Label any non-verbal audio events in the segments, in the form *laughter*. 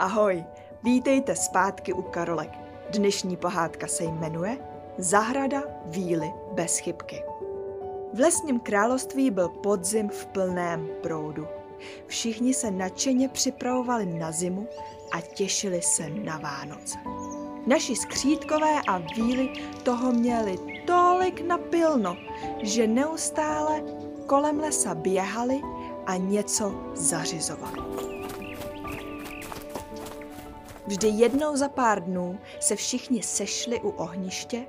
Ahoj, vítejte zpátky u Karolek. Dnešní pohádka se jmenuje Zahrada víly bez chybky. V lesním království byl podzim v plném proudu. Všichni se nadšeně připravovali na zimu a těšili se na Vánoce. Naši skřítkové a víly toho měli tolik napilno, že neustále kolem lesa běhali a něco zařizovali. Vždy jednou za pár dnů se všichni sešli u ohniště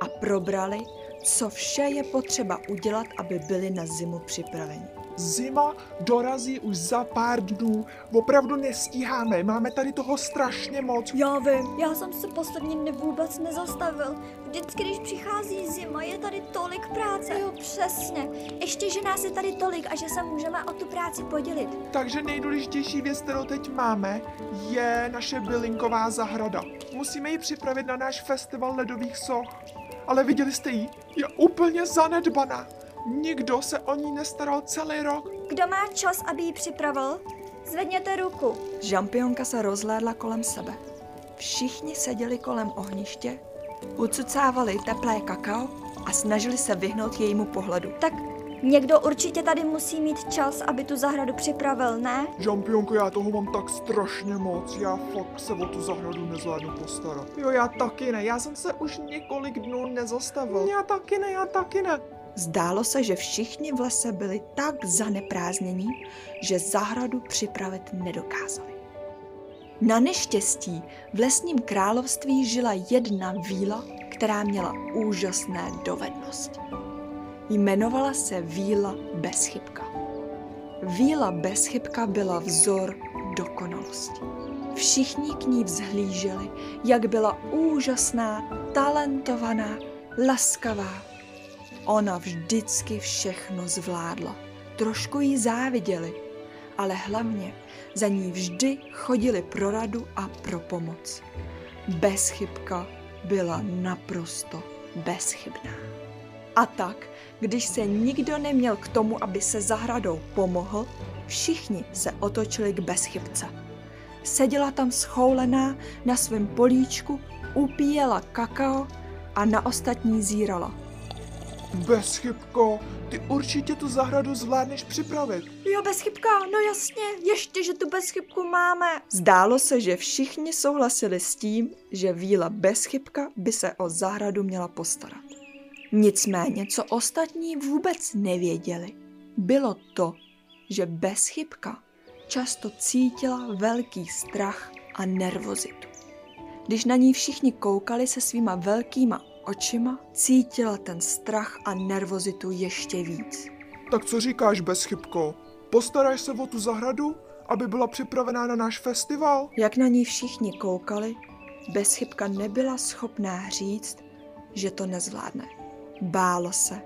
a probrali, co vše je potřeba udělat, aby byli na zimu připraveni. Zima dorazí už za pár dnů. Opravdu nestíháme, máme tady toho strašně moc. Já vím, já jsem se poslední dny vůbec nezastavil. Vždycky, když přichází zima, je tady tolik práce. Jo, přesně. Ještě, že nás je tady tolik a že se můžeme o tu práci podělit. Takže nejdůležitější věc, kterou teď máme, je naše bylinková zahrada. Musíme ji připravit na náš festival ledových soch. Ale viděli jste ji? Je úplně zanedbaná. Nikdo se o ní nestaral celý rok. Kdo má čas, aby ji připravil? Zvedněte ruku. Žampionka se rozhlédla kolem sebe. Všichni seděli kolem ohniště, ucucávali teplé kakao a snažili se vyhnout jejímu pohledu. Tak někdo určitě tady musí mít čas, aby tu zahradu připravil, ne? Žampionko, já toho mám tak strašně moc. Já fakt se o tu zahradu nezvládnu postarat. Jo, já taky ne. Já jsem se už několik dnů nezastavil. Já taky ne, já taky ne. Zdálo se, že všichni v lese byli tak zaneprázdnění, že zahradu připravit nedokázali. Na neštěstí v lesním království žila jedna víla, která měla úžasné dovednosti. Jmenovala se Víla Bezchybka. Víla Bezchybka byla vzor dokonalosti. Všichni k ní vzhlíželi, jak byla úžasná, talentovaná, laskavá, Ona vždycky všechno zvládla. Trošku jí záviděli, ale hlavně za ní vždy chodili pro radu a pro pomoc. Bezchybka byla naprosto bezchybná. A tak, když se nikdo neměl k tomu, aby se zahradou pomohl, všichni se otočili k bezchybce. Seděla tam schoulená na svém políčku, upíjela kakao a na ostatní zírala. Bezchybko, ty určitě tu zahradu zvládneš připravit. Jo, bezchybka, no jasně, ještě, že tu bezchybku máme. Zdálo se, že všichni souhlasili s tím, že víla bezchybka by se o zahradu měla postarat. Nicméně, co ostatní vůbec nevěděli, bylo to, že bezchybka často cítila velký strach a nervozitu. Když na ní všichni koukali se svýma velkýma očima, cítila ten strach a nervozitu ještě víc. Tak co říkáš, Bezchybko? Postaráš se o tu zahradu, aby byla připravená na náš festival? Jak na ní všichni koukali, Bezchybka nebyla schopná říct, že to nezvládne. Bálo se,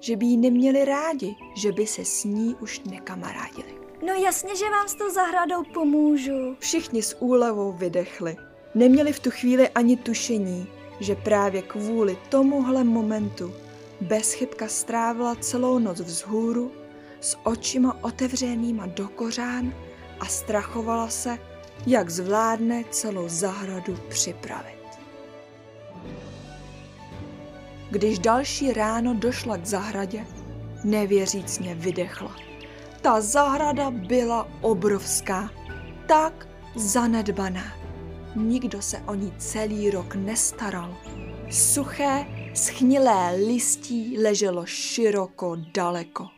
že by jí neměli rádi, že by se s ní už nekamarádili. No jasně, že vám s tou zahradou pomůžu. Všichni s úlevou vydechli. Neměli v tu chvíli ani tušení, že právě kvůli tomuhle momentu bezchybka strávila celou noc vzhůru s očima otevřenýma do kořán a strachovala se, jak zvládne celou zahradu připravit. Když další ráno došla k zahradě, nevěřícně vydechla. Ta zahrada byla obrovská, tak zanedbaná nikdo se o ní celý rok nestaral. Suché, schnilé listí leželo široko daleko.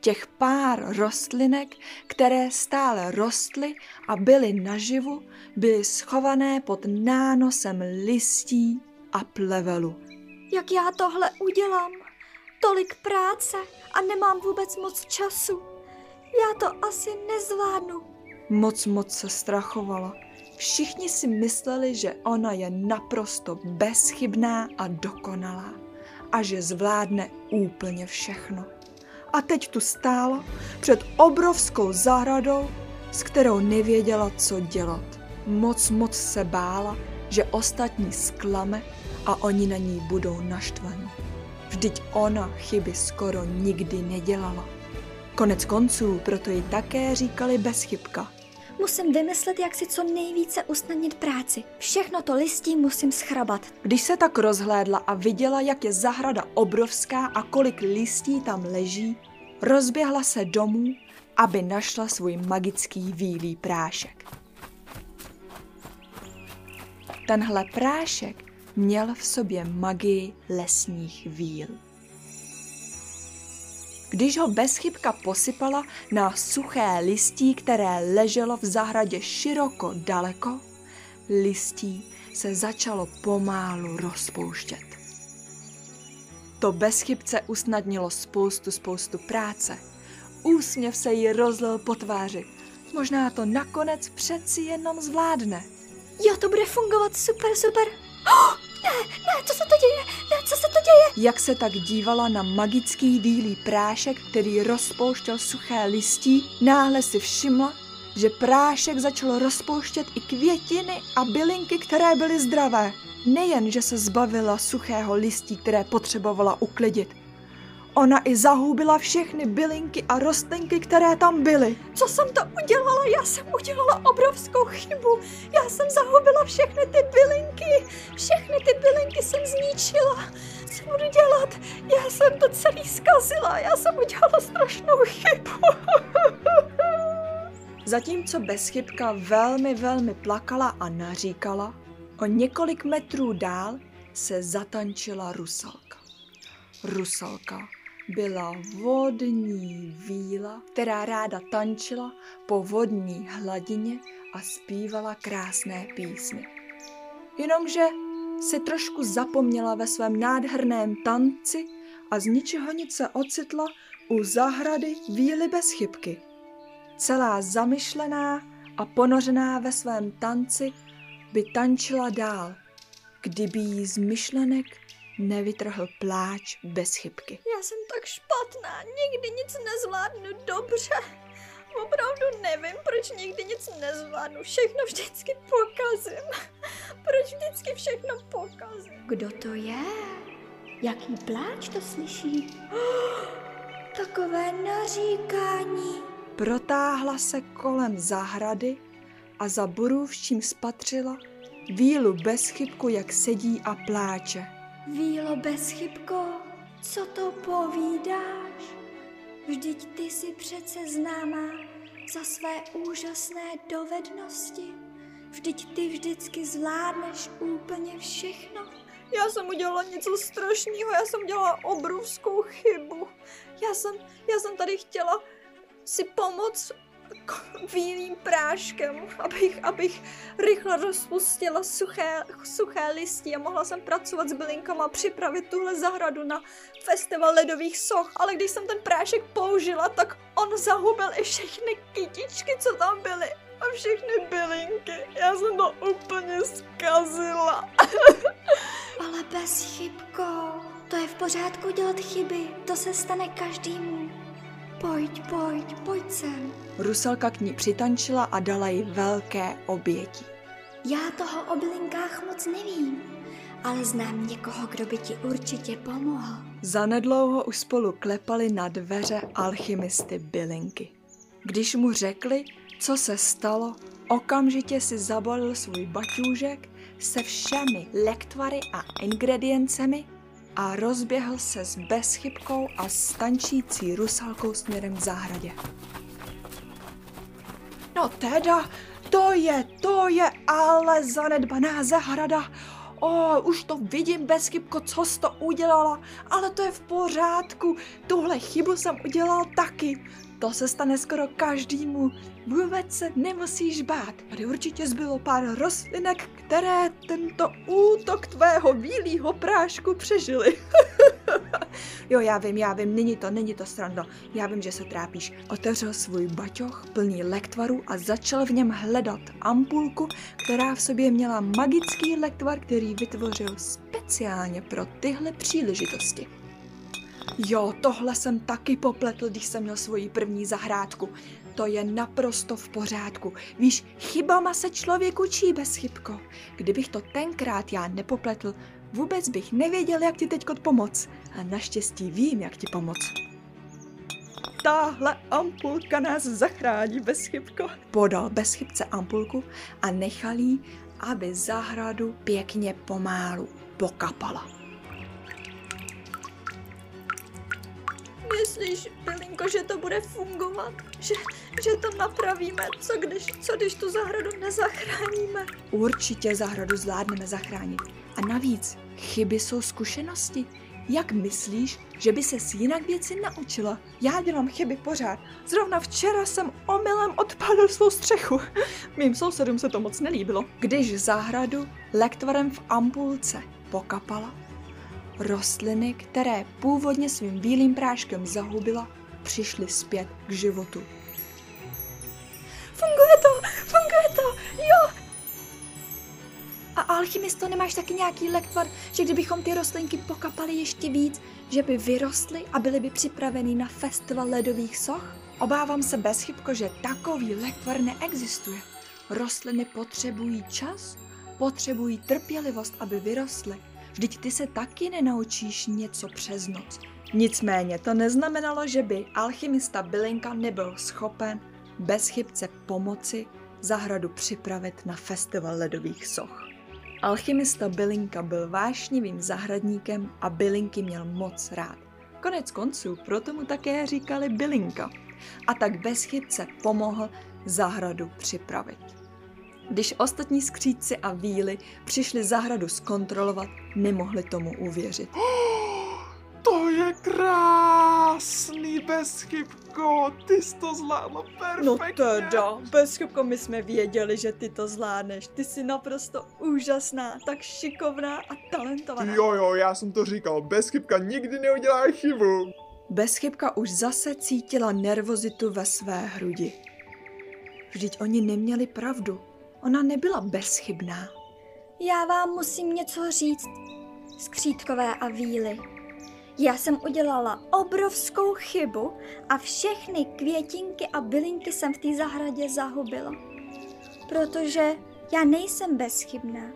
Těch pár rostlinek, které stále rostly a byly naživu, byly schované pod nánosem listí a plevelu. Jak já tohle udělám? Tolik práce a nemám vůbec moc času. Já to asi nezvládnu. Moc moc se strachovala Všichni si mysleli, že ona je naprosto bezchybná a dokonalá a že zvládne úplně všechno. A teď tu stála před obrovskou zahradou, s kterou nevěděla, co dělat. Moc, moc se bála, že ostatní sklame a oni na ní budou naštvaní. Vždyť ona chyby skoro nikdy nedělala. Konec konců proto ji také říkali bezchybka – Musím vymyslet, jak si co nejvíce usnadnit práci. Všechno to listí musím schrabat. Když se tak rozhlédla a viděla, jak je zahrada obrovská a kolik listí tam leží, rozběhla se domů, aby našla svůj magický výlý prášek. Tenhle prášek měl v sobě magii lesních víl. Když ho bezchybka posypala na suché listí, které leželo v zahradě široko daleko, listí se začalo pomálu rozpouštět. To bezchybce usnadnilo spoustu, spoustu práce. Úsměv se jí rozlil po tváři. Možná to nakonec přeci jenom zvládne. Jo, to bude fungovat super, super. Ne, co se to děje? Ne, co se to děje? Jak se tak dívala na magický bílý prášek, který rozpouštěl suché listí, náhle si všimla, že prášek začal rozpouštět i květiny a bylinky, které byly zdravé. Nejen, že se zbavila suchého listí, které potřebovala uklidit, Ona i zahubila všechny bylinky a rostlinky, které tam byly. Co jsem to udělala? Já jsem udělala obrovskou chybu. Já jsem zahubila všechny ty bylinky. Všechny ty bylinky jsem zničila. Co budu dělat? Já jsem to celý zkazila. Já jsem udělala strašnou chybu. *laughs* Zatímco bezchybka velmi, velmi plakala a naříkala, o několik metrů dál se zatančila rusalka. Rusalka byla vodní víla, která ráda tančila po vodní hladině a zpívala krásné písně. Jenomže si trošku zapomněla ve svém nádherném tanci a z ničeho nic se ocitla u zahrady víly bez chybky. Celá zamyšlená a ponořená ve svém tanci by tančila dál, kdyby jí z myšlenek nevytrhl pláč bez chybky. Já jsem tak špatná, nikdy nic nezvládnu dobře. Opravdu nevím, proč nikdy nic nezvládnu, všechno vždycky pokazím. Proč vždycky všechno pokazím? Kdo to je? Jaký pláč to slyší? *gasps* takové naříkání. Protáhla se kolem zahrady a za borůvčím spatřila vílu bez chybku, jak sedí a pláče. Vílo bezchybko, co to povídáš? Vždyť ty jsi přece známá za své úžasné dovednosti. Vždyť ty vždycky zvládneš úplně všechno. Já jsem udělala něco strašného, já jsem udělala obrovskou chybu. Já jsem, já jsem tady chtěla si pomoct bílým práškem, abych, abych rychle rozpustila suché, suché listí a mohla jsem pracovat s bylinkama a připravit tuhle zahradu na festival ledových soch. Ale když jsem ten prášek použila, tak on zahubil i všechny kytičky, co tam byly a všechny bylinky. Já jsem to úplně zkazila. *laughs* Ale bez chybko. To je v pořádku dělat chyby. To se stane každému. Pojď, pojď, pojď sem. Rusalka k ní přitančila a dala jí velké oběti. Já toho o bylinkách moc nevím, ale znám někoho, kdo by ti určitě pomohl. Zanedlouho už spolu klepali na dveře alchymisty bylinky. Když mu řekli, co se stalo, okamžitě si zabalil svůj baťůžek se všemi lektvary a ingrediencemi a rozběhl se s bezchybkou a stančící rusalkou směrem k zahradě. No teda, to je, to je ale zanedbaná zahrada. O, už to vidím, Bezchybko, co jsi to udělala, ale to je v pořádku. Tuhle chybu jsem udělal taky. To se stane skoro každému. Vůbec se nemusíš bát. Tady určitě zbylo pár rostlinek, které tento útok tvého bílého prášku přežili. *laughs* jo, já vím, já vím, není to, není to sranda. Já vím, že se trápíš. Otevřel svůj baťoch plný lektvaru a začal v něm hledat ampulku, která v sobě měla magický lektvar, který vytvořil speciálně pro tyhle příležitosti. Jo, tohle jsem taky popletl, když jsem měl svoji první zahrádku. To je naprosto v pořádku. Víš, chybama se člověk učí bez chybko. Kdybych to tenkrát já nepopletl, vůbec bych nevěděl, jak ti teď pomoct. A naštěstí vím, jak ti pomoct. Tahle ampulka nás zachrání, bezchybko. Podal bezchybce ampulku a nechal jí, aby zahradu pěkně pomálu pokapala. Myslíš, Belinko, že to bude fungovat? Že, že to napravíme? Co když, co když tu zahradu nezachráníme? Určitě zahradu zvládneme zachránit. A navíc, chyby jsou zkušenosti. Jak myslíš, že by se jinak věci naučila? Já dělám chyby pořád. Zrovna včera jsem omylem odpálil svou střechu. *laughs* Mým sousedům se to moc nelíbilo. Když zahradu lektvarem v ampulce pokapala, rostliny, které původně svým bílým práškem zahubila, přišly zpět k životu. Funguje to, funguje to, jo! A alchymisto, nemáš taky nějaký lektvar, že kdybychom ty rostlinky pokapali ještě víc, že by vyrostly a byly by připraveny na festival ledových soch? Obávám se bezchybko, že takový lektvar neexistuje. Rostliny potřebují čas, potřebují trpělivost, aby vyrostly. Vždyť ty se taky nenaučíš něco přes noc. Nicméně to neznamenalo, že by alchymista Bylinka nebyl schopen bez chybce pomoci zahradu připravit na festival ledových soch. Alchymista Bylinka byl vášnivým zahradníkem a bylinky měl moc rád. Konec konců proto mu také říkali Bylinka. A tak bez chybce pomohl zahradu připravit. Když ostatní skřídci a víly přišli zahradu zkontrolovat, nemohli tomu uvěřit. *gasps* To je krásný, bezchybko, ty jsi to zvládla No perfektně. teda, bezchybko, my jsme věděli, že ty to zvládneš. Ty jsi naprosto úžasná, tak šikovná a talentovaná. Jo, jo, já jsem to říkal, bezchybka nikdy neudělá chybu. Bezchybka už zase cítila nervozitu ve své hrudi. Vždyť oni neměli pravdu. Ona nebyla bezchybná. Já vám musím něco říct, skřítkové a víly. Já jsem udělala obrovskou chybu a všechny květinky a bylinky jsem v té zahradě zahubila. Protože já nejsem bezchybná.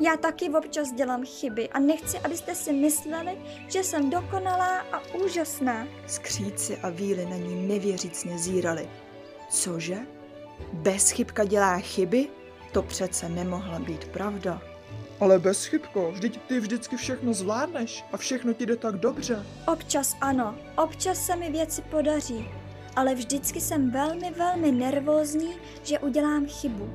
Já taky občas dělám chyby a nechci, abyste si mysleli, že jsem dokonalá a úžasná. Skříci a víly na ní nevěřícně zírali. Cože? Bezchybka dělá chyby? To přece nemohla být pravda. Ale bezchybko, vždyť ty vždycky všechno zvládneš a všechno ti jde tak dobře. Občas ano, občas se mi věci podaří, ale vždycky jsem velmi, velmi nervózní, že udělám chybu.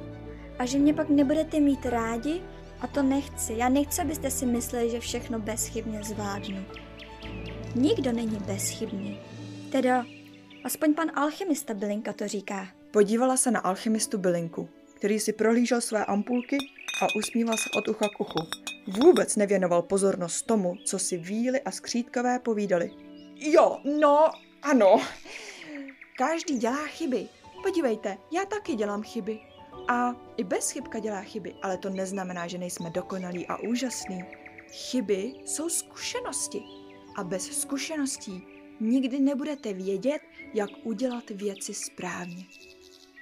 A že mě pak nebudete mít rádi a to nechci. Já nechci, abyste si mysleli, že všechno bezchybně zvládnu. Nikdo není bezchybný. Teda, aspoň pan alchymista Bylinka to říká. Podívala se na alchymistu Bylinku, který si prohlížel své ampulky a usmíval se od ucha k uchu. Vůbec nevěnoval pozornost tomu, co si víly a skřítkové povídali. Jo, no, ano. Každý dělá chyby. Podívejte, já taky dělám chyby. A i bez chybka dělá chyby, ale to neznamená, že nejsme dokonalí a úžasní. Chyby jsou zkušenosti. A bez zkušeností nikdy nebudete vědět, jak udělat věci správně.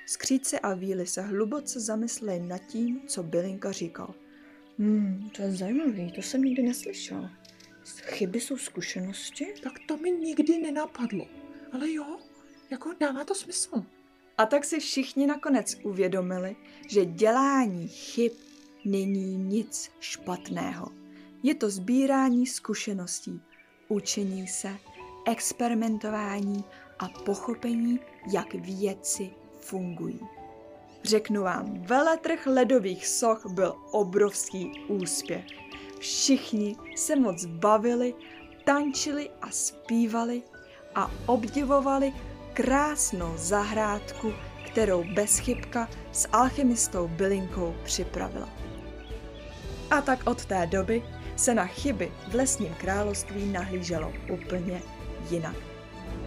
Skříce a víly se hluboce zamysleli nad tím, co Bylinka říkal. Hmm, to je zajímavý, to jsem nikdy neslyšel. Chyby jsou zkušenosti? Tak to mi nikdy nenapadlo. Ale jo, jako dává to smysl. A tak si všichni nakonec uvědomili, že dělání chyb není nic špatného. Je to sbírání zkušeností, učení se, experimentování a pochopení, jak věci fungují. Řeknu vám, veletrh ledových soch byl obrovský úspěch. Všichni se moc bavili, tančili a zpívali a obdivovali krásnou zahrádku, kterou bezchybka s alchymistou bylinkou připravila. A tak od té doby se na chyby v lesním království nahlíželo úplně jinak.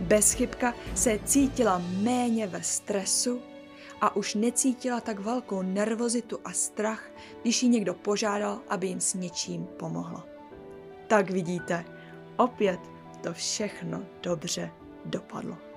Bezchybka se cítila méně ve stresu a už necítila tak velkou nervozitu a strach, když ji někdo požádal, aby jim s něčím pomohla. Tak vidíte, opět to všechno dobře dopadlo.